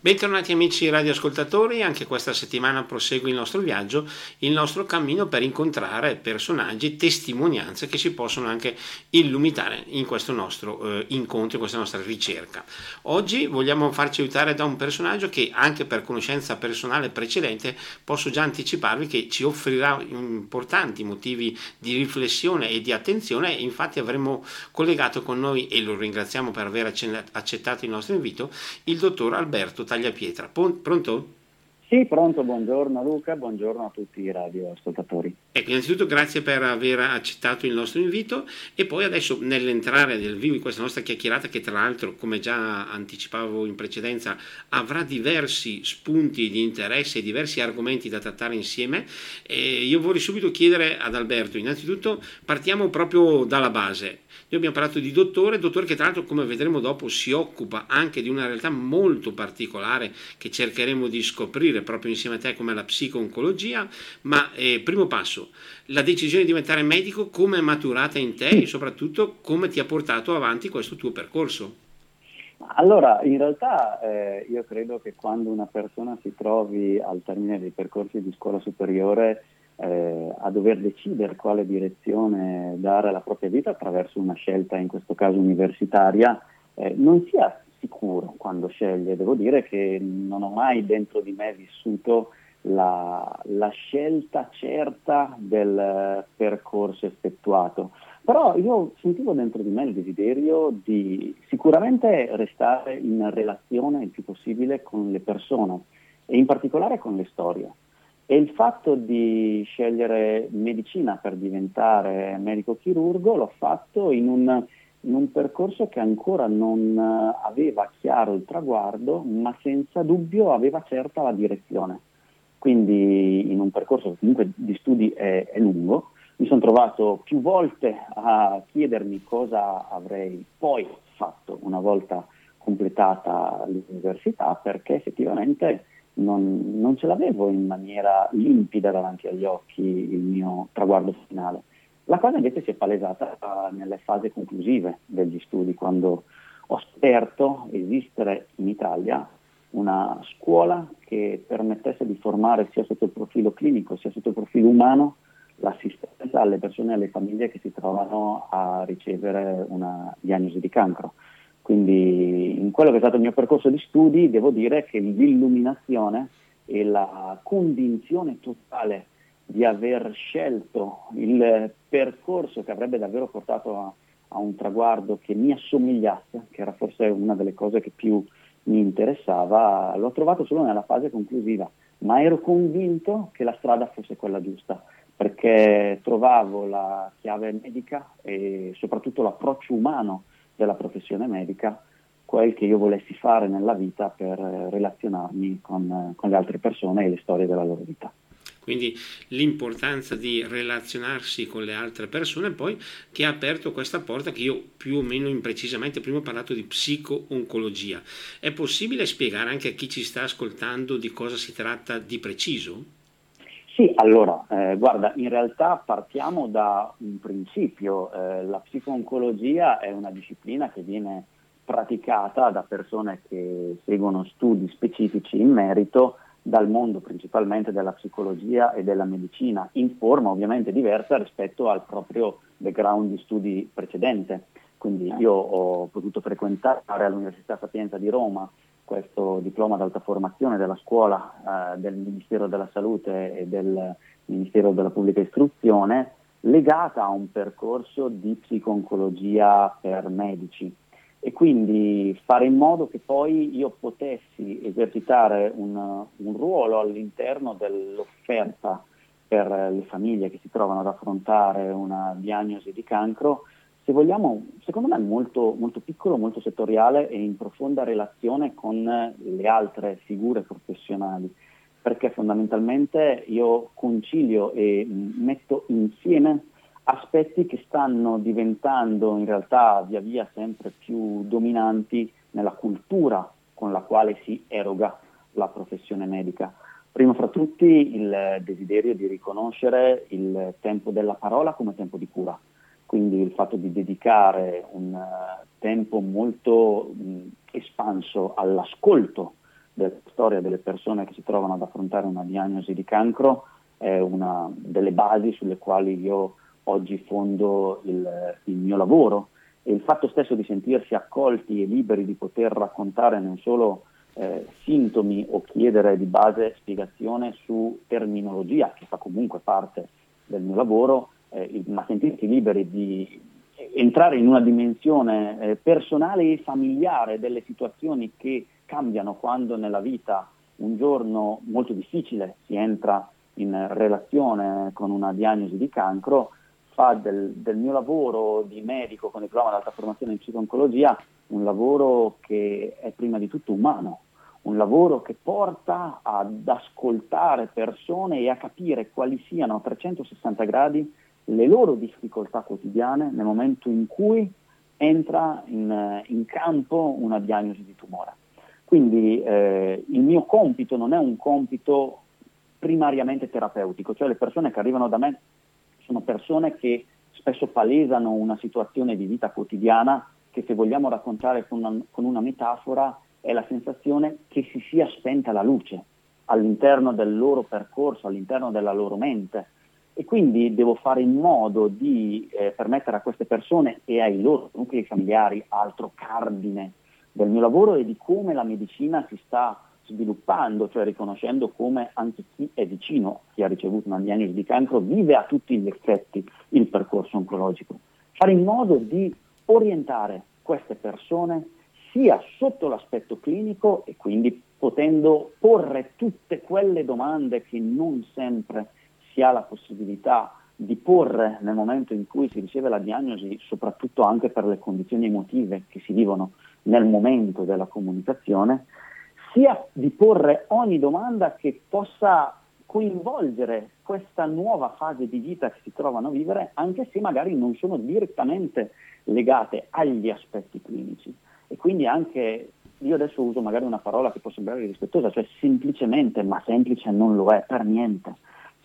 Bentornati amici radioascoltatori, anche questa settimana prosegue il nostro viaggio, il nostro cammino per incontrare personaggi, testimonianze che si possono anche illuminare in questo nostro eh, incontro, in questa nostra ricerca. Oggi vogliamo farci aiutare da un personaggio che anche per conoscenza personale precedente posso già anticiparvi che ci offrirà importanti motivi di riflessione e di attenzione, infatti avremo collegato con noi e lo ringraziamo per aver accettato il nostro invito, il dottor Alberto Tagliapietra. Pronto? Sì, pronto, buongiorno Luca, buongiorno a tutti i radioascoltatori. Ecco, innanzitutto grazie per aver accettato il nostro invito e poi adesso nell'entrare nel vivo in questa nostra chiacchierata che tra l'altro, come già anticipavo in precedenza, avrà diversi spunti di interesse e diversi argomenti da trattare insieme, e io vorrei subito chiedere ad Alberto, innanzitutto partiamo proprio dalla base. Noi abbiamo parlato di dottore, dottore che tra l'altro come vedremo dopo si occupa anche di una realtà molto particolare che cercheremo di scoprire proprio insieme a te come la psico-oncologia, ma eh, primo passo, la decisione di diventare medico come è maturata in te e soprattutto come ti ha portato avanti questo tuo percorso? Allora, in realtà eh, io credo che quando una persona si trovi al termine dei percorsi di scuola superiore eh, a dover decidere quale direzione dare alla propria vita attraverso una scelta, in questo caso universitaria, eh, non sia sicuro quando sceglie. Devo dire che non ho mai dentro di me vissuto la, la scelta certa del percorso effettuato. Però io sentivo dentro di me il desiderio di sicuramente restare in relazione il più possibile con le persone e in particolare con le storie. E il fatto di scegliere medicina per diventare medico chirurgo l'ho fatto in un, in un percorso che ancora non aveva chiaro il traguardo, ma senza dubbio aveva certa la direzione. Quindi in un percorso che comunque di studi è, è lungo, mi sono trovato più volte a chiedermi cosa avrei poi fatto una volta completata l'università, perché effettivamente non, non, ce l'avevo in maniera limpida davanti agli occhi il mio traguardo finale. La cosa invece si è palesata nelle fasi conclusive degli studi, quando ho scoperto esistere in Italia una scuola che permettesse di formare sia sotto il profilo clinico sia sotto il profilo umano l'assistenza alle persone e alle famiglie che si trovano a ricevere una diagnosi di cancro. Quindi in quello che è stato il mio percorso di studi devo dire che l'illuminazione e la convinzione totale di aver scelto il percorso che avrebbe davvero portato a, a un traguardo che mi assomigliasse, che era forse una delle cose che più mi interessava, l'ho trovato solo nella fase conclusiva, ma ero convinto che la strada fosse quella giusta, perché trovavo la chiave medica e soprattutto l'approccio umano della professione medica quel che io volessi fare nella vita per relazionarmi con, con le altre persone e le storie della loro vita quindi l'importanza di relazionarsi con le altre persone poi che ha aperto questa porta che io più o meno imprecisamente prima ho parlato di psico-oncologia. È possibile spiegare anche a chi ci sta ascoltando di cosa si tratta di preciso? Sì, allora, eh, guarda, in realtà partiamo da un principio. Eh, la psico-oncologia è una disciplina che viene praticata da persone che seguono studi specifici in merito dal mondo principalmente della psicologia e della medicina, in forma ovviamente diversa rispetto al proprio background di studi precedente. Quindi io ho potuto frequentare all'Università Sapienza di Roma questo diploma d'alta formazione della scuola eh, del Ministero della Salute e del Ministero della Pubblica Istruzione legata a un percorso di psico-oncologia per medici. E quindi fare in modo che poi io potessi esercitare un, un ruolo all'interno dell'offerta per le famiglie che si trovano ad affrontare una diagnosi di cancro se vogliamo, secondo me molto, molto piccolo, molto settoriale e in profonda relazione con le altre figure professionali, perché fondamentalmente io concilio e metto insieme aspetti che stanno diventando in realtà via via sempre più dominanti nella cultura con la quale si eroga la professione medica. Primo fra tutti il desiderio di riconoscere il tempo della parola come tempo di cura quindi il fatto di dedicare un uh, tempo molto espanso all'ascolto del storia delle persone che si trovano ad affrontare una diagnosi di cancro è una delle basi sulle quali io oggi fondo il, il mio lavoro. E il fatto stesso di sentirsi accolti e liberi di poter raccontare non solo eh, sintomi o chiedere di base spiegazione su terminologia che fa comunque parte del mio lavoro, eh, ma sentirsi liberi di entrare in una dimensione eh, personale e familiare delle situazioni che cambiano quando nella vita un giorno molto difficile si entra in relazione con una diagnosi di cancro, fa del, del mio lavoro di medico con diploma d'alta formazione in psico-oncologia un lavoro che è prima di tutto umano, un lavoro che porta ad ascoltare persone e a capire quali siano a 360 gradi le loro difficoltà quotidiane nel momento in cui entra in, in campo una diagnosi di tumore. Quindi eh, il mio compito non è un compito primariamente terapeutico, cioè le persone che arrivano da me sono persone che spesso palesano una situazione di vita quotidiana che se vogliamo raccontare con una, con una metafora è la sensazione che si sia spenta la luce all'interno del loro percorso, all'interno della loro mente. E quindi devo fare in modo di eh, permettere a queste persone e ai loro nuclei familiari, altro cardine del mio lavoro e di come la medicina si sta sviluppando, cioè riconoscendo come anche chi è vicino, chi ha ricevuto una diagnosi di cancro, vive a tutti gli effetti il percorso oncologico. Fare in modo di orientare queste persone sia sotto l'aspetto clinico e quindi potendo porre tutte quelle domande che non sempre si ha la possibilità di porre nel momento in cui si riceve la diagnosi, soprattutto anche per le condizioni emotive che si vivono nel momento della comunicazione, sia di porre ogni domanda che possa coinvolgere questa nuova fase di vita che si trovano a vivere, anche se magari non sono direttamente legate agli aspetti clinici. E quindi anche, io adesso uso magari una parola che può sembrare rispettosa, cioè semplicemente, ma semplice non lo è per niente,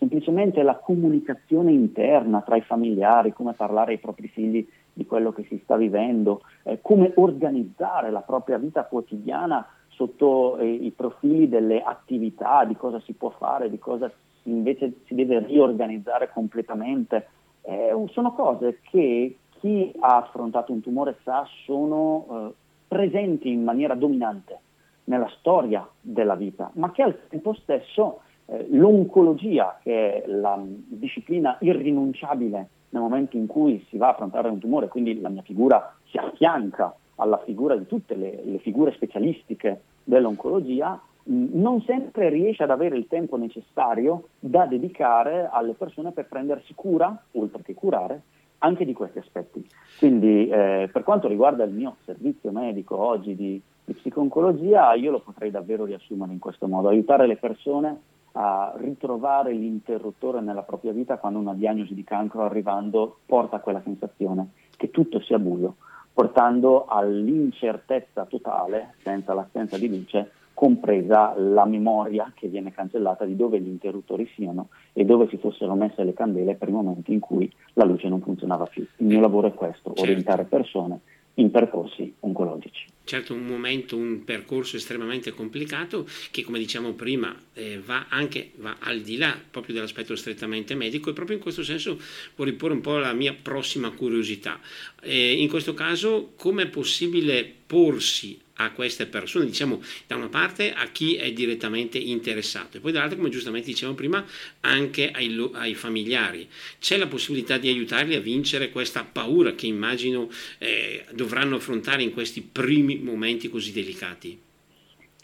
semplicemente la comunicazione interna tra i familiari, come parlare ai propri figli di quello che si sta vivendo, eh, come organizzare la propria vita quotidiana sotto eh, i profili delle attività, di cosa si può fare, di cosa invece si deve riorganizzare completamente. Eh, sono cose che chi ha affrontato un tumore sa sono eh, presenti in maniera dominante nella storia della vita, ma che al tempo stesso eh, l'oncologia, che è la disciplina irrinunciabile nel momento in cui si va a affrontare un tumore, quindi la mia figura si affianca alla figura di tutte le, le figure specialistiche dell'oncologia, non sempre riesce ad avere il tempo necessario da dedicare alle persone per prendersi cura, oltre che curare, anche di questi aspetti. Quindi eh, per quanto riguarda il mio servizio medico oggi di, di psiconcologia, io lo potrei davvero riassumere in questo modo, aiutare le persone a ritrovare l'interruttore nella propria vita quando una diagnosi di cancro arrivando porta a quella sensazione che tutto sia buio, portando all'incertezza totale, senza l'assenza di luce, compresa la memoria che viene cancellata di dove gli interruttori siano e dove si fossero messe le candele per i momenti in cui la luce non funzionava più. Il mio lavoro è questo, certo. orientare persone in percorsi oncologici. Certo, un momento, un percorso estremamente complicato che, come diciamo prima, eh, va anche va al di là proprio dell'aspetto strettamente medico e proprio in questo senso vorrei porre un po' la mia prossima curiosità. Eh, in questo caso, come è possibile porsi a queste persone, diciamo da una parte a chi è direttamente interessato e poi dall'altra, come giustamente dicevamo prima, anche ai, ai, familiari. C'è la possibilità di aiutarli a vincere questa paura che immagino eh, dovranno affrontare in questi primi momenti così delicati?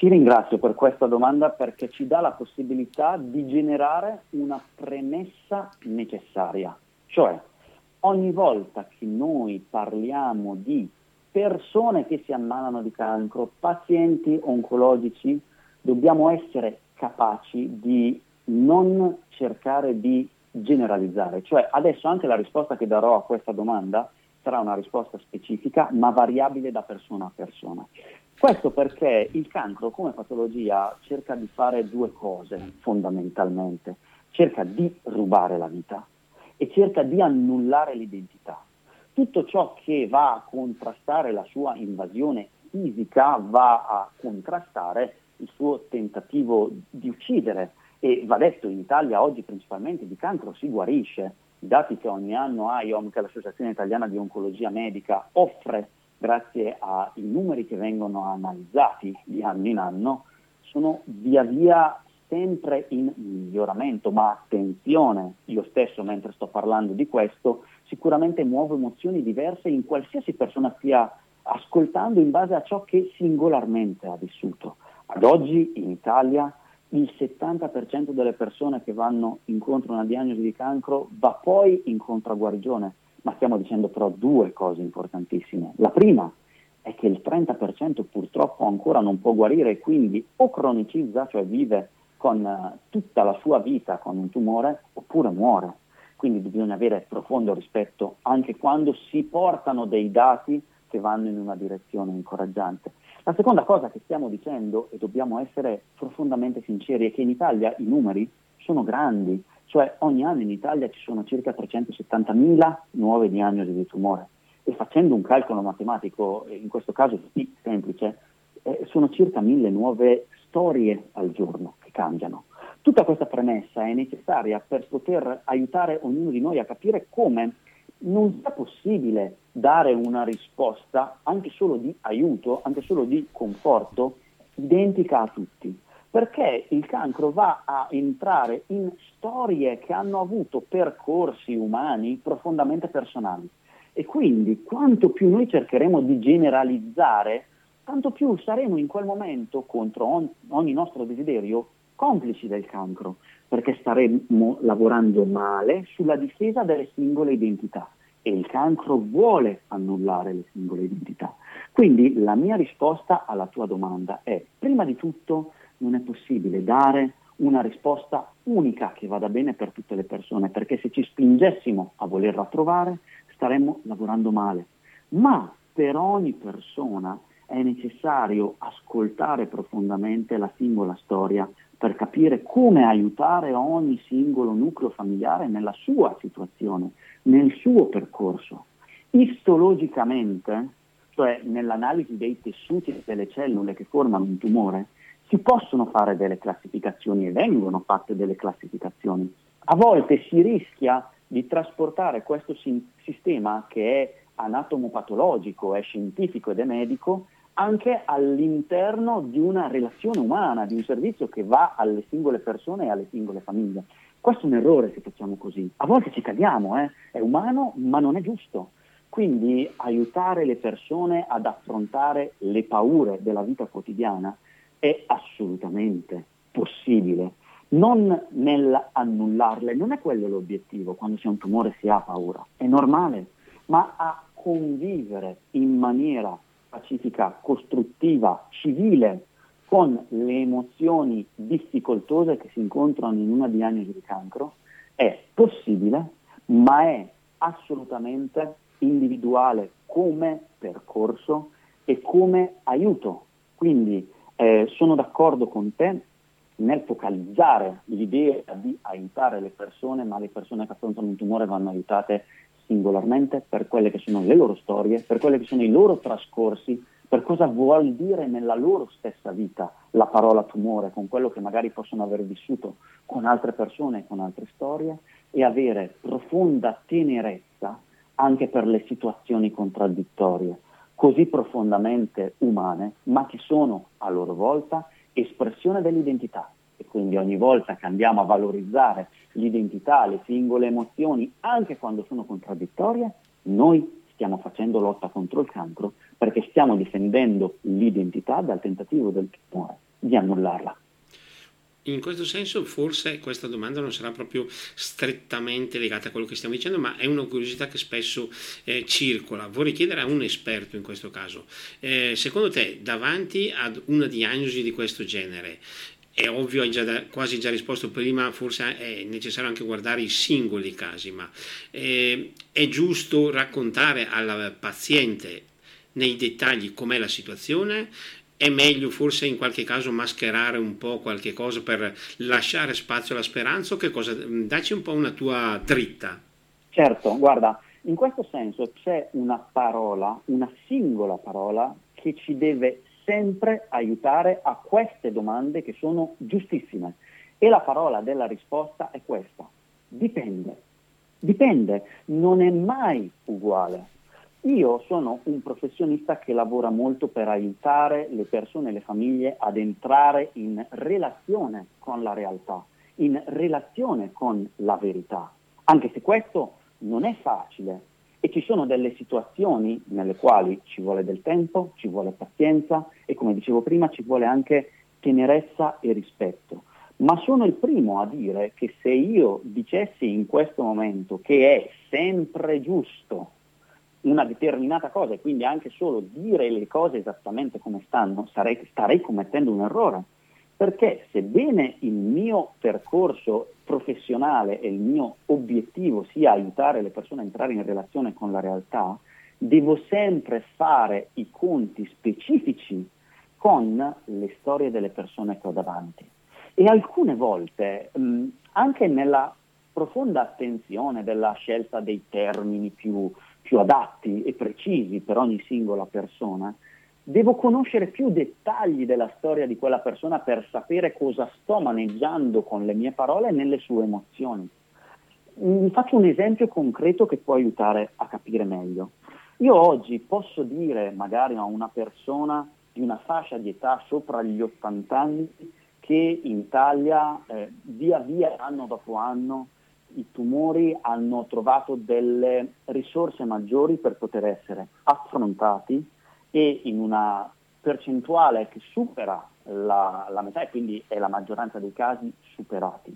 Ti ringrazio per questa domanda perché ci dà la possibilità di generare una premessa necessaria, cioè ogni volta che noi parliamo di persone che si ammalano di cancro, pazienti oncologici, dobbiamo essere capaci di non cercare di generalizzare. Cioè adesso anche la risposta che darò a questa domanda sarà una risposta specifica ma variabile da persona a persona. Questo perché il cancro come patologia cerca di fare due cose fondamentalmente. Cerca di rubare la vita e cerca di annullare l'identità tutto ciò che va a contrastare la sua invasione fisica va a contrastare il suo tentativo di uccidere. E va detto, in Italia oggi principalmente di cancro si guarisce. I dati che ogni anno AIOM, che è l'Associazione Italiana di Oncologia Medica, offre grazie ai numeri che vengono analizzati di anno in anno, sono via via sempre in miglioramento, ma attenzione, io stesso mentre sto parlando di questo, sicuramente muovo emozioni diverse in qualsiasi persona stia ascoltando in base a ciò che singolarmente ha vissuto. Ad oggi in Italia il 70% delle persone che vanno incontro a una diagnosi di cancro va poi incontro a guarigione, ma stiamo dicendo però due cose importantissime. La prima è che il 30% purtroppo ancora non può guarire e quindi o cronicizza, cioè vive con uh, tutta la sua vita con un tumore, oppure muore. Quindi bisogna avere profondo rispetto anche quando si portano dei dati che vanno in una direzione incoraggiante. La seconda cosa che stiamo dicendo, e dobbiamo essere profondamente sinceri, è che in Italia i numeri sono grandi, cioè ogni anno in Italia ci sono circa 370.000 nuove diagnosi di tumore e facendo un calcolo matematico, in questo caso sì, semplice, eh, sono circa mille nuove storie al giorno che cambiano. Tutta questa premessa è necessaria per poter aiutare ognuno di noi a capire come non sia possibile dare una risposta anche solo di aiuto, anche solo di conforto, identica a tutti. Perché il cancro va a entrare in storie che hanno avuto percorsi umani profondamente personali. E quindi quanto più noi cercheremo di generalizzare, tanto più saremo in quel momento contro on- ogni nostro desiderio complici del cancro, perché staremo lavorando male sulla difesa delle singole identità e il cancro vuole annullare le singole identità. Quindi la mia risposta alla tua domanda è, prima di tutto, non è possibile dare una risposta unica che vada bene per tutte le persone, perché se ci spingessimo a volerla trovare, staremmo lavorando male. Ma per ogni persona è necessario ascoltare profondamente la singola storia per capire come aiutare ogni singolo nucleo familiare nella sua situazione, nel suo percorso. Istologicamente, cioè nell'analisi dei tessuti delle cellule che formano un tumore, si possono fare delle classificazioni e vengono fatte delle classificazioni. A volte si rischia di trasportare questo sistema che è anatomopatologico, è scientifico ed è medico anche all'interno di una relazione umana, di un servizio che va alle singole persone e alle singole famiglie. Questo è un errore se facciamo così. A volte ci cadiamo, eh? è umano, ma non è giusto. Quindi aiutare le persone ad affrontare le paure della vita quotidiana è assolutamente possibile. Non nell'annullarle, non è quello l'obiettivo, quando si ha un tumore si ha paura, è normale, ma a convivere in maniera pacifica, costruttiva, civile, con le emozioni difficoltose che si incontrano in una diagnosi di cancro, è possibile, ma è assolutamente individuale come percorso e come aiuto. Quindi eh, sono d'accordo con te nel focalizzare l'idea di aiutare le persone, ma le persone che affrontano un tumore vanno aiutate singolarmente per quelle che sono le loro storie, per quelli che sono i loro trascorsi, per cosa vuol dire nella loro stessa vita la parola tumore, con quello che magari possono aver vissuto con altre persone, con altre storie, e avere profonda tenerezza anche per le situazioni contraddittorie, così profondamente umane, ma che sono a loro volta espressione dell'identità. Quindi ogni volta che andiamo a valorizzare l'identità, le singole emozioni, anche quando sono contraddittorie, noi stiamo facendo lotta contro il cancro perché stiamo difendendo l'identità dal tentativo del tumore di annullarla. In questo senso forse questa domanda non sarà proprio strettamente legata a quello che stiamo dicendo, ma è una curiosità che spesso eh, circola. Vorrei chiedere a un esperto in questo caso, eh, secondo te davanti ad una diagnosi di questo genere, è ovvio, hai già da, quasi già risposto prima, forse è necessario anche guardare i singoli casi, ma eh, è giusto raccontare al paziente nei dettagli com'è la situazione, è meglio forse in qualche caso mascherare un po' qualche cosa per lasciare spazio alla speranza o che cosa? Dacci un po' una tua dritta. Certo, guarda, in questo senso c'è una parola, una singola parola che ci deve sempre aiutare a queste domande che sono giustissime. E la parola della risposta è questa. Dipende. Dipende, non è mai uguale. Io sono un professionista che lavora molto per aiutare le persone e le famiglie ad entrare in relazione con la realtà, in relazione con la verità, anche se questo non è facile e ci sono delle situazioni nelle quali ci vuole del tempo, ci vuole pazienza e come dicevo prima ci vuole anche tenerezza e rispetto. Ma sono il primo a dire che se io dicessi in questo momento che è sempre giusto una determinata cosa e quindi anche solo dire le cose esattamente come stanno, sarei, starei commettendo un errore. Perché sebbene il mio percorso professionale e il mio obiettivo sia aiutare le persone a entrare in relazione con la realtà, devo sempre fare i conti specifici con le storie delle persone che ho davanti. E alcune volte, mh, anche nella profonda attenzione della scelta dei termini più, più adatti e precisi per ogni singola persona, devo conoscere più dettagli della storia di quella persona per sapere cosa sto maneggiando con le mie parole e nelle sue emozioni. Vi faccio un esempio concreto che può aiutare a capire meglio. Io oggi posso dire magari a una persona di una fascia di età sopra gli 80 anni che in Italia eh, via via anno dopo anno i tumori hanno trovato delle risorse maggiori per poter essere affrontati e in una percentuale che supera la, la metà e quindi è la maggioranza dei casi superati.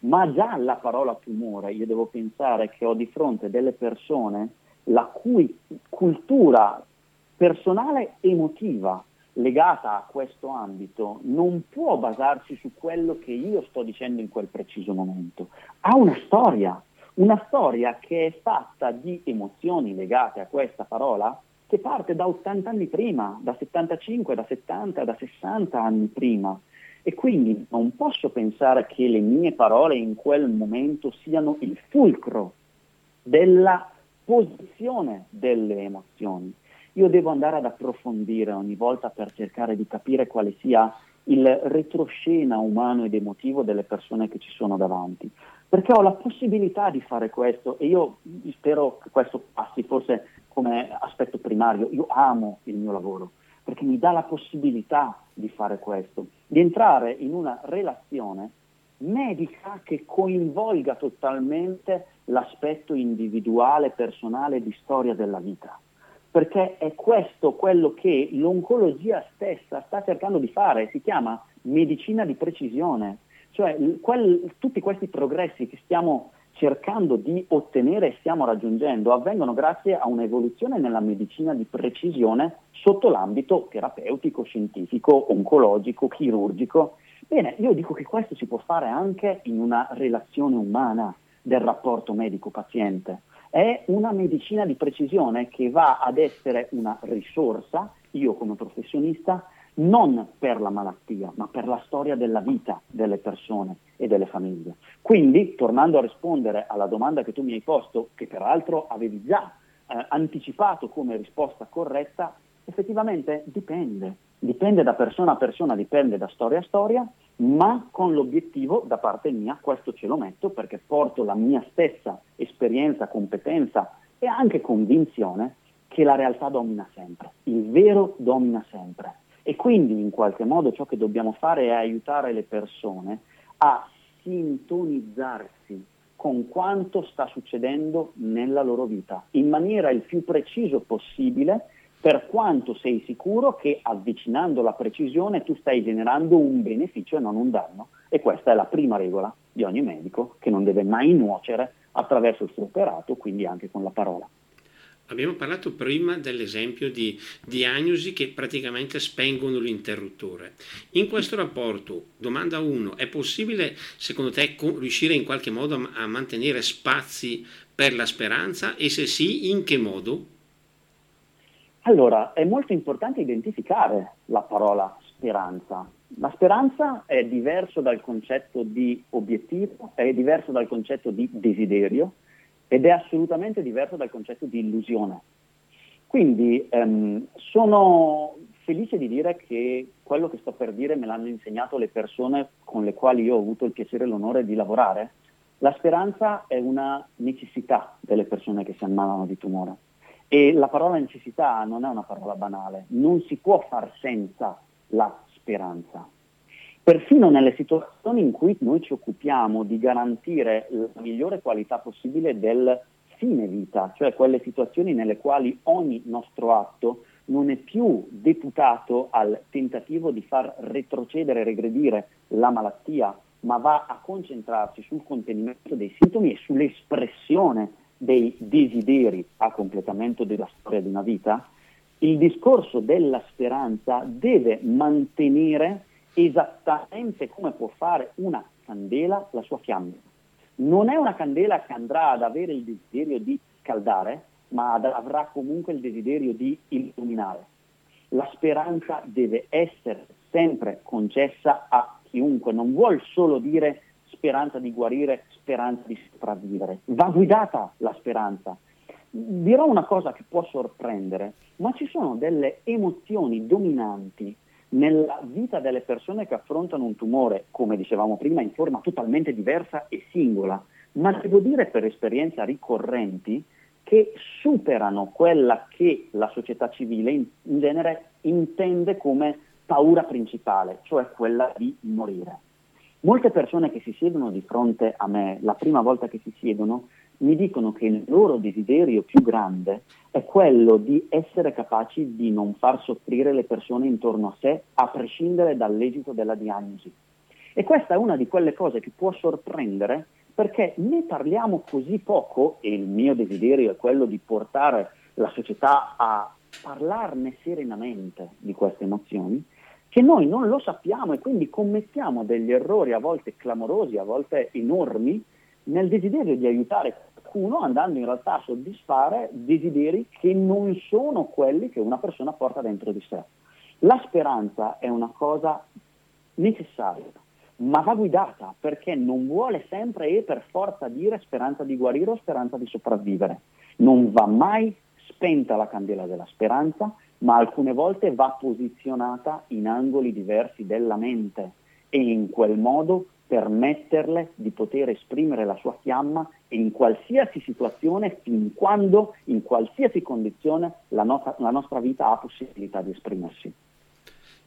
Ma già la parola tumore, io devo pensare che ho di fronte delle persone la cui cultura personale emotiva legata a questo ambito non può basarsi su quello che io sto dicendo in quel preciso momento. Ha una storia, una storia che è fatta di emozioni legate a questa parola che parte da 80 anni prima, da 75, da 70, da 60 anni prima. E quindi non posso pensare che le mie parole in quel momento siano il fulcro della posizione delle emozioni io devo andare ad approfondire ogni volta per cercare di capire quale sia il retroscena umano ed emotivo delle persone che ci sono davanti. Perché ho la possibilità di fare questo e io spero che questo passi forse come aspetto primario. Io amo il mio lavoro perché mi dà la possibilità di fare questo, di entrare in una relazione medica che coinvolga totalmente l'aspetto individuale, personale di storia della vita perché è questo quello che l'oncologia stessa sta cercando di fare, si chiama medicina di precisione, cioè quel, tutti questi progressi che stiamo cercando di ottenere e stiamo raggiungendo avvengono grazie a un'evoluzione nella medicina di precisione sotto l'ambito terapeutico, scientifico, oncologico, chirurgico. Bene, io dico che questo si può fare anche in una relazione umana del rapporto medico-paziente è una medicina di precisione che va ad essere una risorsa, io come professionista, non per la malattia, ma per la storia della vita delle persone e delle famiglie. Quindi, tornando a rispondere alla domanda che tu mi hai posto, che peraltro avevi già eh, anticipato come risposta corretta, effettivamente dipende, dipende da persona a persona, dipende da storia a storia, ma con l'obiettivo da parte mia, questo ce lo metto perché porto la mia stessa esperienza, competenza e anche convinzione che la realtà domina sempre, il vero domina sempre. E quindi in qualche modo ciò che dobbiamo fare è aiutare le persone a sintonizzarsi con quanto sta succedendo nella loro vita, in maniera il più preciso possibile per quanto sei sicuro che avvicinando la precisione tu stai generando un beneficio e non un danno. E questa è la prima regola di ogni medico che non deve mai nuocere attraverso il suo operato, quindi anche con la parola. Abbiamo parlato prima dell'esempio di diagnosi che praticamente spengono l'interruttore. In questo rapporto, domanda 1, è possibile secondo te riuscire in qualche modo a mantenere spazi per la speranza e se sì, in che modo? Allora, è molto importante identificare la parola speranza. La speranza è diverso dal concetto di obiettivo, è diverso dal concetto di desiderio ed è assolutamente diverso dal concetto di illusione. Quindi ehm, sono felice di dire che quello che sto per dire me l'hanno insegnato le persone con le quali io ho avuto il piacere e l'onore di lavorare. La speranza è una necessità delle persone che si ammalano di tumore. E la parola necessità non è una parola banale, non si può far senza la speranza. Perfino nelle situazioni in cui noi ci occupiamo di garantire la migliore qualità possibile del fine vita, cioè quelle situazioni nelle quali ogni nostro atto non è più deputato al tentativo di far retrocedere e regredire la malattia, ma va a concentrarsi sul contenimento dei sintomi e sull'espressione dei desideri a completamento della storia di una vita, il discorso della speranza deve mantenere esattamente come può fare una candela la sua fiamma. Non è una candela che andrà ad avere il desiderio di scaldare, ma avrà comunque il desiderio di illuminare. La speranza deve essere sempre concessa a chiunque, non vuol solo dire speranza di guarire, speranza di sopravvivere, va guidata la speranza. Dirò una cosa che può sorprendere, ma ci sono delle emozioni dominanti nella vita delle persone che affrontano un tumore, come dicevamo prima, in forma totalmente diversa e singola, ma devo dire per esperienza ricorrenti che superano quella che la società civile in, in genere intende come paura principale, cioè quella di morire. Molte persone che si siedono di fronte a me la prima volta che si siedono mi dicono che il loro desiderio più grande è quello di essere capaci di non far soffrire le persone intorno a sé a prescindere dall'esito della diagnosi. E questa è una di quelle cose che può sorprendere perché ne parliamo così poco e il mio desiderio è quello di portare la società a parlarne serenamente di queste emozioni, che noi non lo sappiamo e quindi commettiamo degli errori a volte clamorosi, a volte enormi, nel desiderio di aiutare qualcuno andando in realtà a soddisfare desideri che non sono quelli che una persona porta dentro di sé. La speranza è una cosa necessaria, ma va guidata perché non vuole sempre e per forza dire speranza di guarire o speranza di sopravvivere. Non va mai spenta la candela della speranza, ma alcune volte va posizionata in angoli diversi della mente e in quel modo permetterle di poter esprimere la sua fiamma in qualsiasi situazione, fin quando, in qualsiasi condizione, la, nostra, la nostra vita ha possibilità di esprimersi.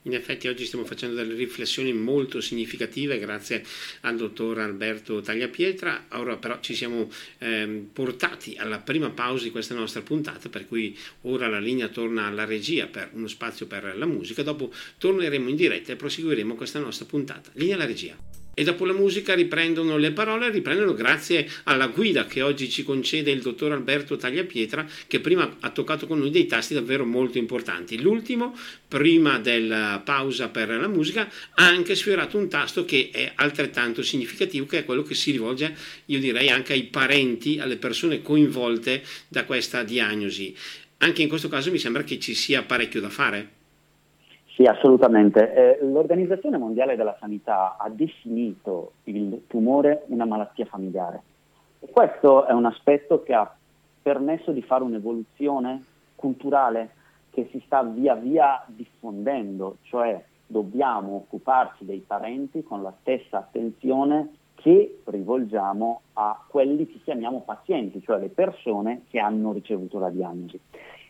In effetti oggi stiamo facendo delle riflessioni molto significative grazie al dottor Alberto Tagliapietra, ora però ci siamo eh, portati alla prima pausa di questa nostra puntata per cui ora la linea torna alla regia per uno spazio per la musica, dopo torneremo in diretta e proseguiremo questa nostra puntata. Linea alla regia e dopo la musica riprendono le parole, riprendono grazie alla guida che oggi ci concede il dottor Alberto Tagliapietra, che prima ha toccato con noi dei tasti davvero molto importanti. L'ultimo, prima della pausa per la musica, ha anche sfiorato un tasto che è altrettanto significativo, che è quello che si rivolge, io direi, anche ai parenti, alle persone coinvolte da questa diagnosi. Anche in questo caso mi sembra che ci sia parecchio da fare. Sì, assolutamente. Eh, L'Organizzazione Mondiale della Sanità ha definito il tumore una malattia familiare. E questo è un aspetto che ha permesso di fare un'evoluzione culturale che si sta via via diffondendo, cioè dobbiamo occuparci dei parenti con la stessa attenzione che rivolgiamo a quelli che chiamiamo pazienti, cioè le persone che hanno ricevuto la diagnosi.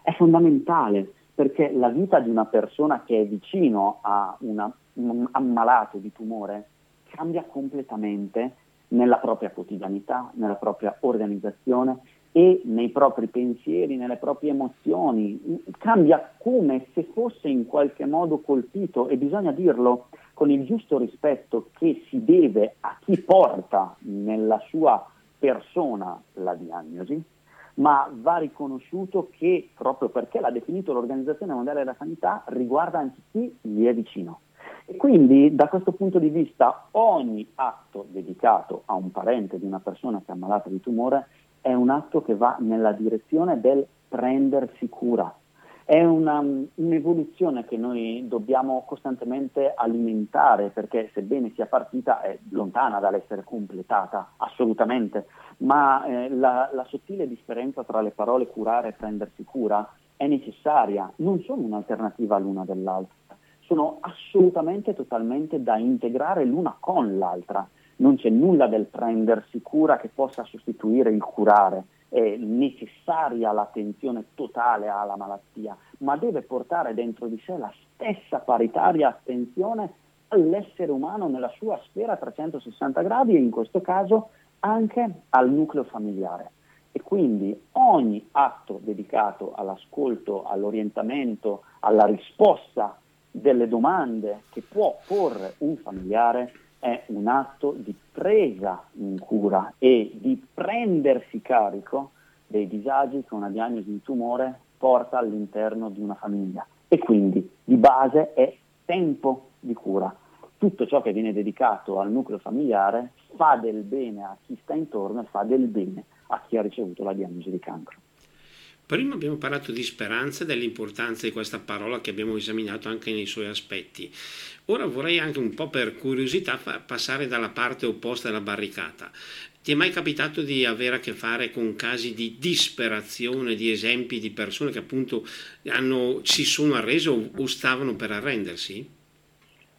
È fondamentale perché la vita di una persona che è vicino a una, un ammalato di tumore cambia completamente nella propria quotidianità, nella propria organizzazione e nei propri pensieri, nelle proprie emozioni. Cambia come se fosse in qualche modo colpito e bisogna dirlo con il giusto rispetto che si deve a chi porta nella sua persona la diagnosi, ma va riconosciuto che proprio perché l'ha definito l'Organizzazione Mondiale della Sanità riguarda anche chi gli è vicino. E quindi da questo punto di vista ogni atto dedicato a un parente di una persona che è ammalata di tumore è un atto che va nella direzione del prendersi cura. È una, un'evoluzione che noi dobbiamo costantemente alimentare perché sebbene sia partita è lontana dall'essere completata, assolutamente. Ma eh, la, la, sottile differenza tra le parole curare e prendersi cura è necessaria, non sono un'alternativa l'una dell'altra, sono assolutamente totalmente da integrare l'una con l'altra. Non c'è nulla del prendersi cura che possa sostituire il curare, è necessaria l'attenzione totale alla malattia, ma deve portare dentro di sé la stessa paritaria attenzione all'essere umano nella sua sfera a 360 gradi e in questo caso anche al nucleo familiare. E quindi ogni atto dedicato all'ascolto, all'orientamento, alla risposta delle domande che può porre un familiare è un atto di presa in cura e di prendersi carico dei disagi che una diagnosi di tumore porta all'interno di una famiglia. E quindi di base è tempo di cura. Tutto ciò che viene dedicato al nucleo familiare fa del bene a chi sta intorno e fa del bene a chi ha ricevuto la diagnosi di cancro. Prima abbiamo parlato di speranza e dell'importanza di questa parola che abbiamo esaminato anche nei suoi aspetti. Ora vorrei anche un po' per curiosità passare dalla parte opposta della barricata. Ti è mai capitato di avere a che fare con casi di disperazione, di esempi di persone che appunto hanno, si sono arrese o stavano per arrendersi?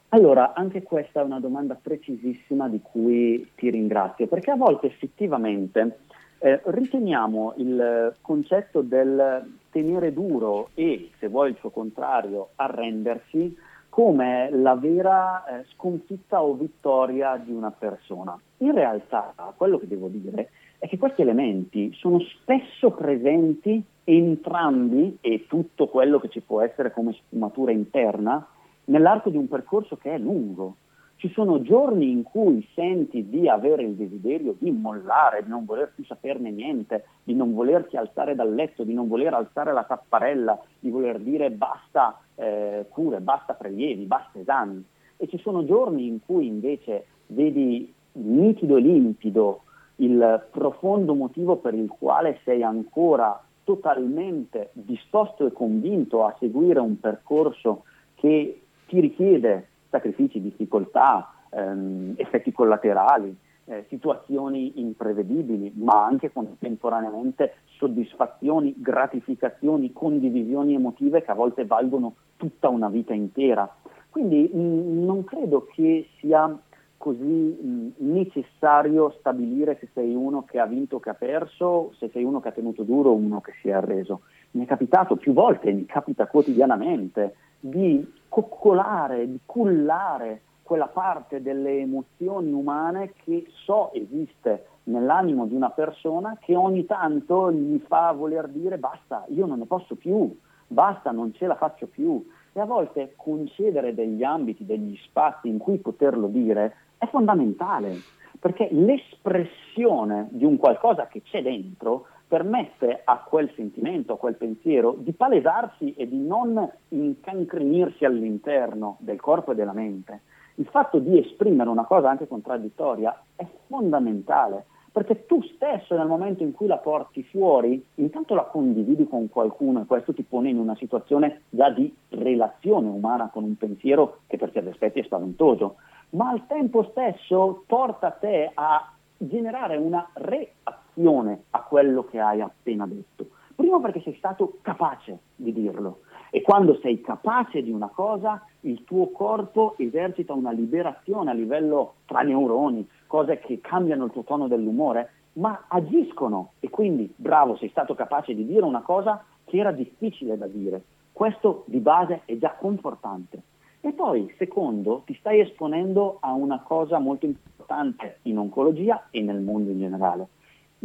Allora, anche questa è una domanda precisissima di cui ti ringrazio, perché a volte effettivamente eh, riteniamo il concetto del tenere duro e, se vuoi il suo contrario, arrendersi come la vera eh, sconfitta o vittoria di una persona. In realtà, quello che devo dire è che questi elementi sono spesso presenti entrambi e tutto quello che ci può essere come sfumatura interna nell'arco di un percorso che è lungo. Ci sono giorni in cui senti di avere il desiderio di mollare, di non voler più saperne niente, di non volerti alzare dal letto, di non voler alzare la tapparella, di voler dire basta eh, cure, basta prelievi, basta esami. E ci sono giorni in cui invece vedi nitido e limpido il profondo motivo per il quale sei ancora totalmente disposto e convinto a seguire un percorso che ti richiede sacrifici, difficoltà, ehm, effetti collaterali, eh, situazioni imprevedibili, ma anche contemporaneamente soddisfazioni, gratificazioni, condivisioni emotive che a volte valgono tutta una vita intera. Quindi mh, mm, non credo che sia così mh, mm, necessario stabilire se sei uno che ha vinto o che ha perso, se sei uno che ha tenuto duro o uno che si è arreso. Mi è capitato più volte, mi capita quotidianamente, di coccolare, di cullare quella parte delle emozioni umane che so esiste nell'animo di una persona che ogni tanto gli fa voler dire basta, io non ne posso più, basta, non ce la faccio più. E a volte concedere degli ambiti, degli spazi in cui poterlo dire è fondamentale, perché l'espressione di un qualcosa che c'è dentro permette a quel sentimento, a quel pensiero di palesarsi e di non incancrenirsi all'interno del corpo e della mente. Il fatto di esprimere una cosa anche contraddittoria è fondamentale, perché tu stesso nel momento in cui la porti fuori, intanto la condividi con qualcuno e questo ti pone in una situazione già di relazione umana con un pensiero che per certi aspetti è spaventoso, ma al tempo stesso porta te a generare una reazione reazione a quello che hai appena detto. Primo perché sei stato capace di dirlo e quando sei capace di una cosa il tuo corpo esercita una liberazione a livello tra neuroni, cose che cambiano il tuo tono dell'umore, ma agiscono e quindi bravo, sei stato capace di dire una cosa che era difficile da dire. Questo di base è già confortante. E poi, secondo, ti stai esponendo a una cosa molto importante in oncologia e nel mondo in generale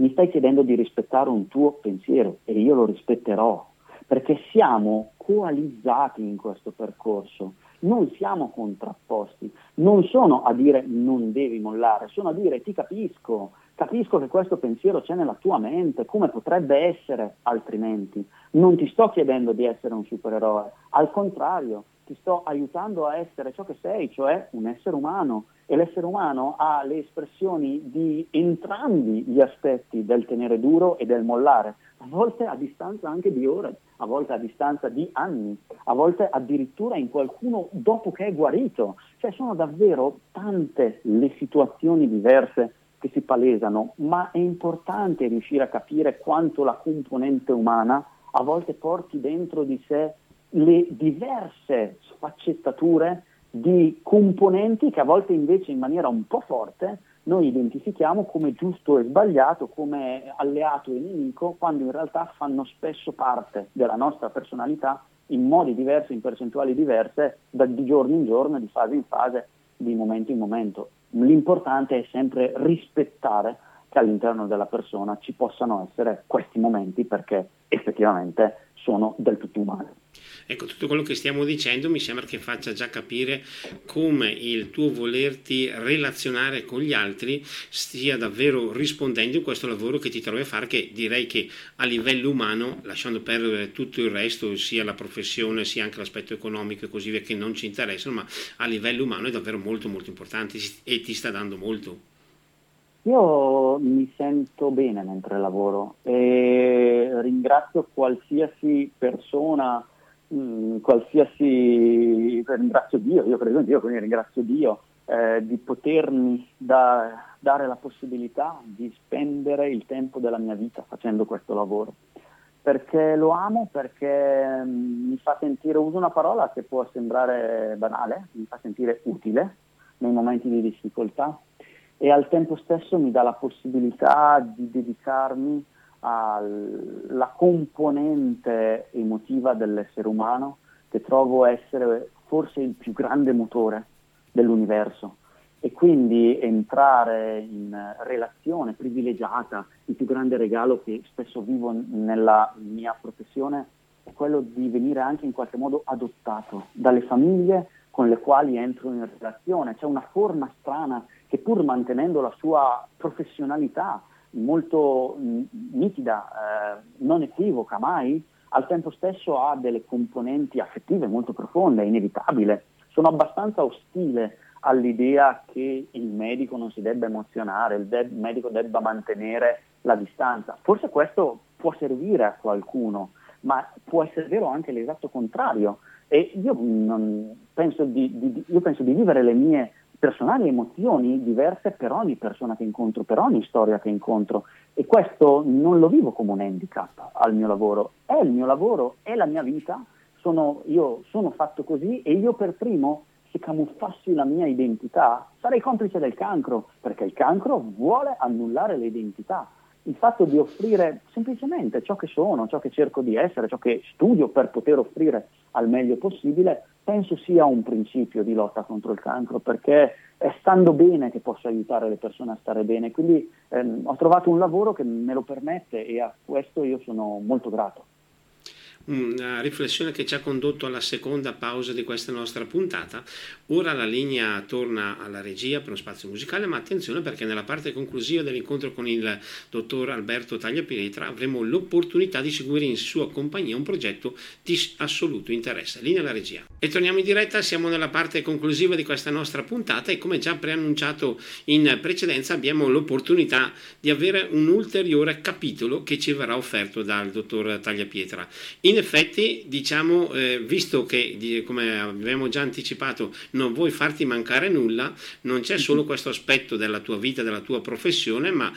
mi stai chiedendo di rispettare un tuo pensiero e io lo rispetterò, perché siamo coalizzati in questo percorso, non siamo contrapposti, non sono a dire non devi mollare, sono a dire ti capisco, capisco che questo pensiero c'è nella tua mente, come potrebbe essere altrimenti. Non ti sto chiedendo di essere un supereroe, al contrario, ti sto aiutando a essere ciò che sei, cioè un essere umano e l'essere umano ha le espressioni di entrambi gli aspetti del tenere duro e del mollare, a volte a distanza anche di ore, a volte a distanza di anni, a volte addirittura in qualcuno dopo che è guarito. Cioè sono davvero tante le situazioni diverse che si palesano, ma è importante riuscire a capire quanto la componente umana a volte porti dentro di sé le diverse sfaccettature di componenti che a volte invece in maniera un po' forte noi identifichiamo come giusto e sbagliato, come alleato e nemico, quando in realtà fanno spesso parte della nostra personalità in modi diversi, in percentuali diverse, da, di giorno in giorno, di fase in fase, di momento in momento. L'importante è sempre rispettare che all'interno della persona ci possano essere questi momenti perché effettivamente sono del tutto umani. Ecco, tutto quello che stiamo dicendo mi sembra che faccia già capire come il tuo volerti relazionare con gli altri stia davvero rispondendo in questo lavoro che ti trovi a fare, che direi che a livello umano, lasciando perdere tutto il resto, sia la professione sia anche l'aspetto economico e così via, che non ci interessano, ma a livello umano è davvero molto molto importante e ti sta dando molto. Io mi sento bene mentre lavoro e ringrazio qualsiasi persona, mm, qualsiasi, ringrazio Dio, io credo in Dio, quindi ringrazio Dio eh, di potermi da, dare la possibilità di spendere il tempo della mia vita facendo questo lavoro. Perché lo amo, perché mm, mi fa sentire, uso una parola che può sembrare banale, mi fa sentire utile nei momenti di difficoltà, e al tempo stesso mi dà la possibilità di dedicarmi alla componente emotiva dell'essere umano che trovo essere forse il più grande motore dell'universo e quindi entrare in relazione privilegiata, il più grande regalo che spesso vivo nella mia professione è quello di venire anche in qualche modo adottato dalle famiglie con le quali entro in relazione. C'è una forma strana che pur mantenendo la sua professionalità molto nitida, eh, non equivoca mai, al tempo stesso ha delle componenti affettive molto profonde, è inevitabile. Sono abbastanza ostile all'idea che il medico non si debba emozionare, il, de- medico debba mantenere la distanza. Forse questo può servire a qualcuno, ma può essere vero anche l'esatto contrario. E io, penso di, di, io penso di vivere le mie personali emozioni diverse per ogni persona che incontro, per ogni storia che incontro e questo non lo vivo come un handicap al mio lavoro, è il mio lavoro, è la mia vita, sono, io sono fatto così e io per primo se camuffassi la mia identità sarei complice del cancro perché il cancro vuole annullare le identità. Il fatto di offrire semplicemente ciò che sono, ciò che cerco di essere, ciò che studio per poter offrire al meglio possibile, penso sia un principio di lotta contro il cancro perché è stando bene che posso aiutare le persone a stare bene. Quindi ehm, ho trovato un lavoro che me lo permette e a questo io sono molto grato una riflessione che ci ha condotto alla seconda pausa di questa nostra puntata. Ora la linea torna alla regia per uno spazio musicale, ma attenzione perché nella parte conclusiva dell'incontro con il dottor Alberto Tagliapietra avremo l'opportunità di seguire in sua compagnia un progetto di assoluto interesse. Linea alla regia. E torniamo in diretta, siamo nella parte conclusiva di questa nostra puntata e come già preannunciato in precedenza abbiamo l'opportunità di avere un ulteriore capitolo che ci verrà offerto dal dottor Tagliapietra. In effetti, diciamo, eh, visto che, come abbiamo già anticipato, non vuoi farti mancare nulla, non c'è solo questo aspetto della tua vita, della tua professione, ma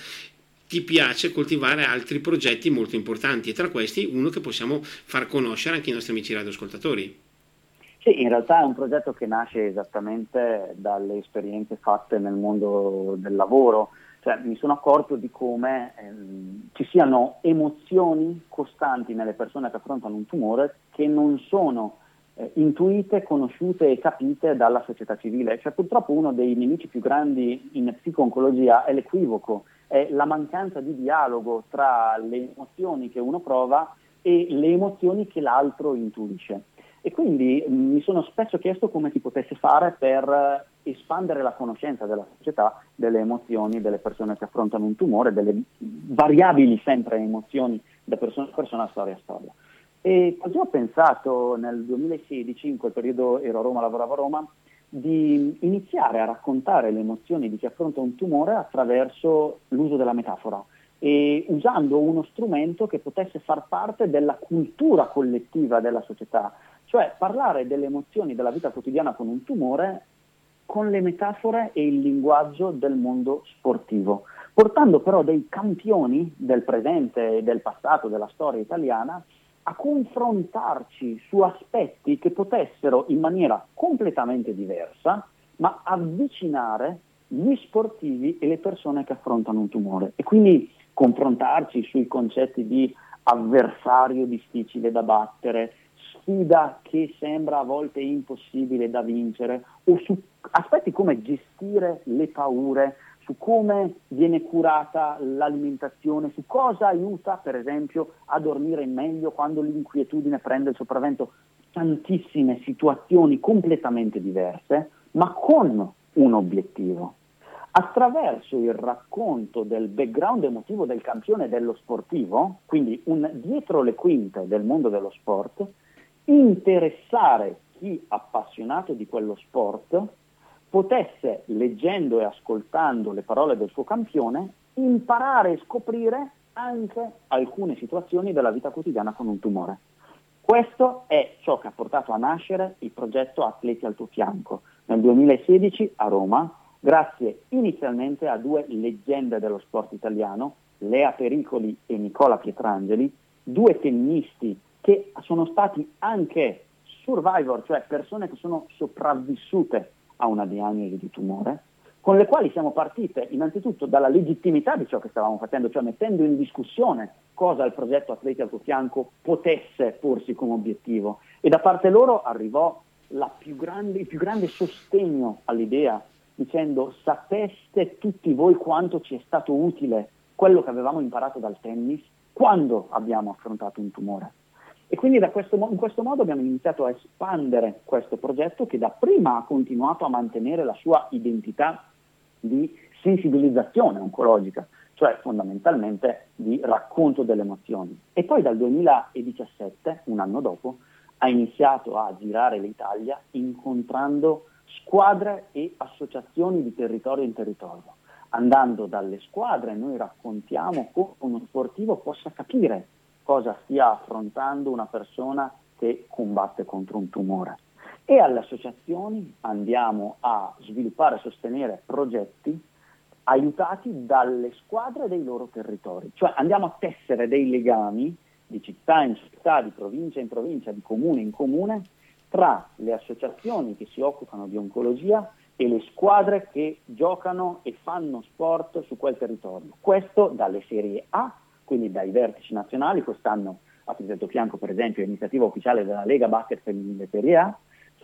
ti piace coltivare altri progetti molto importanti e tra questi uno che possiamo far conoscere anche ai nostri amici radioascoltatori. Sì, in realtà è un progetto che nasce esattamente dalle esperienze fatte nel mondo del lavoro, cioè, mi sono accorto di come ehm, ci siano emozioni costanti nelle persone che affrontano un tumore che non sono eh, intuite, conosciute e capite dalla società civile. Cioè, purtroppo uno dei nemici più grandi in psico-oncologia è l'equivoco, è la mancanza di dialogo tra le emozioni che uno prova e le emozioni che l'altro intuisce. E quindi mh, mi sono spesso chiesto come si potesse fare per espandere la conoscenza della società delle emozioni delle persone che affrontano un tumore, delle variabili sempre emozioni da persona a persona, storia a storia. E così ho pensato nel 2016, in quel periodo ero a Roma, lavoravo a Roma, di iniziare a raccontare le emozioni di chi affronta un tumore attraverso l'uso della metafora e usando uno strumento che potesse far parte della cultura collettiva della società, cioè parlare delle emozioni della vita quotidiana con un tumore con le metafore e il linguaggio del mondo sportivo, portando però dei campioni del presente e del passato della storia italiana a confrontarci su aspetti che potessero in maniera completamente diversa, ma avvicinare gli sportivi e le persone che affrontano un tumore. E quindi confrontarci sui concetti di avversario difficile da battere, sfida che sembra a volte impossibile da vincere, o su aspetti come gestire le paure, su come viene curata l'alimentazione, su cosa aiuta per esempio a dormire meglio quando l'inquietudine prende il sopravvento, tantissime situazioni completamente diverse, ma con un obiettivo. Attraverso il racconto del background emotivo del campione dello sportivo, quindi un dietro le quinte del mondo dello sport, interessare chi appassionato di quello sport potesse, leggendo e ascoltando le parole del suo campione, imparare e scoprire anche alcune situazioni della vita quotidiana con un tumore. Questo è ciò che ha portato a nascere il progetto Atleti al tuo fianco nel 2016 a Roma, grazie inizialmente a due leggende dello sport italiano, Lea Pericoli e Nicola Pietrangeli, due tennisti che sono stati anche survivor, cioè persone che sono sopravvissute a una diagnosi di tumore, con le quali siamo partite innanzitutto dalla legittimità di ciò che stavamo facendo, cioè mettendo in discussione cosa il progetto Atleti al tuo fianco potesse porsi come obiettivo e da parte loro arrivò più grande, il più grande sostegno all'idea dicendo sapeste tutti voi quanto ci è stato utile quello che avevamo imparato dal tennis quando abbiamo affrontato un tumore. E quindi questo, in questo modo abbiamo iniziato a espandere questo progetto che dapprima ha continuato a mantenere la sua identità di sensibilizzazione oncologica, cioè fondamentalmente di racconto delle emozioni. E poi dal 2017, un anno dopo, ha iniziato a girare l'Italia incontrando squadre e associazioni di territorio in territorio. Andando dalle squadre noi raccontiamo come uno sportivo possa capire cosa stia affrontando una persona che combatte contro un tumore. E alle associazioni andiamo a sviluppare e sostenere progetti aiutati dalle squadre dei loro territori, cioè andiamo a tessere dei legami di città in città, di provincia in provincia, di comune in comune, tra le associazioni che si occupano di oncologia e le squadre che giocano e fanno sport su quel territorio. Questo dalle serie A quindi dai vertici nazionali, quest'anno a Pisetto Fianco per esempio è iniziativa ufficiale della Lega Basket Femminile Serie A,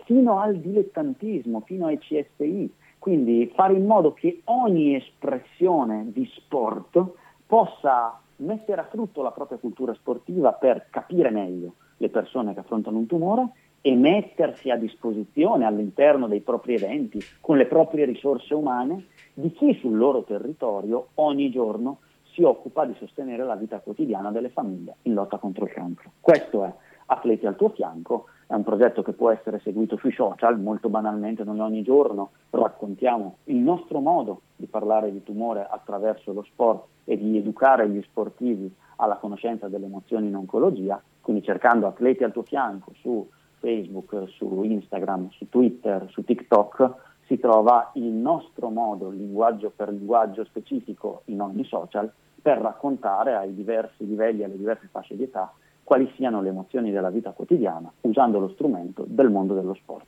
fino al dilettantismo, fino ai CSI, quindi fare in modo che ogni espressione di sport possa mettere a frutto la propria cultura sportiva per capire meglio le persone che affrontano un tumore e mettersi a disposizione all'interno dei propri eventi con le proprie risorse umane di chi sul loro territorio ogni giorno si occupa di sostenere la vita quotidiana delle famiglie in lotta contro il cancro. Questo è Atleti al tuo fianco, è un progetto che può essere seguito sui social, molto banalmente noi ogni giorno raccontiamo il nostro modo di parlare di tumore attraverso lo sport e di educare gli sportivi alla conoscenza delle emozioni in oncologia, quindi cercando Atleti al tuo fianco su Facebook, su Instagram, su Twitter, su TikTok, si trova il nostro modo, linguaggio per linguaggio specifico in ogni social, per raccontare ai diversi livelli, alle diverse fasce di età, quali siano le emozioni della vita quotidiana, usando lo strumento del mondo dello sport.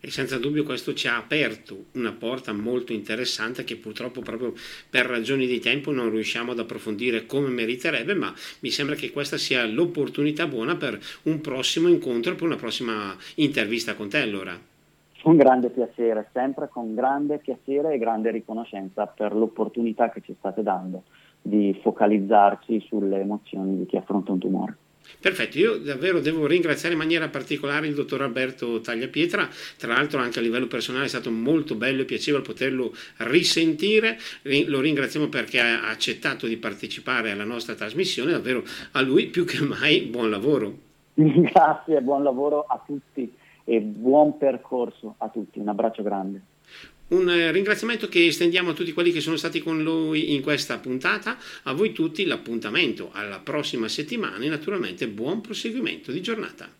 E senza dubbio questo ci ha aperto una porta molto interessante che purtroppo proprio per ragioni di tempo non riusciamo ad approfondire come meriterebbe, ma mi sembra che questa sia l'opportunità buona per un prossimo incontro, per una prossima intervista con te allora. Con grande piacere, sempre con grande piacere e grande riconoscenza per l'opportunità che ci state dando di focalizzarci sulle emozioni di chi affronta un tumore. Perfetto, io davvero devo ringraziare in maniera particolare il dottor Alberto Tagliapietra, tra l'altro anche a livello personale è stato molto bello e piacevole poterlo risentire, lo ringraziamo perché ha accettato di partecipare alla nostra trasmissione, davvero a lui più che mai buon lavoro. Grazie, buon lavoro a tutti e buon percorso a tutti. Un abbraccio grande. Un eh, ringraziamento che estendiamo a tutti quelli che sono stati con lui in questa puntata, a voi tutti l'appuntamento alla prossima settimana e naturalmente buon proseguimento di giornata.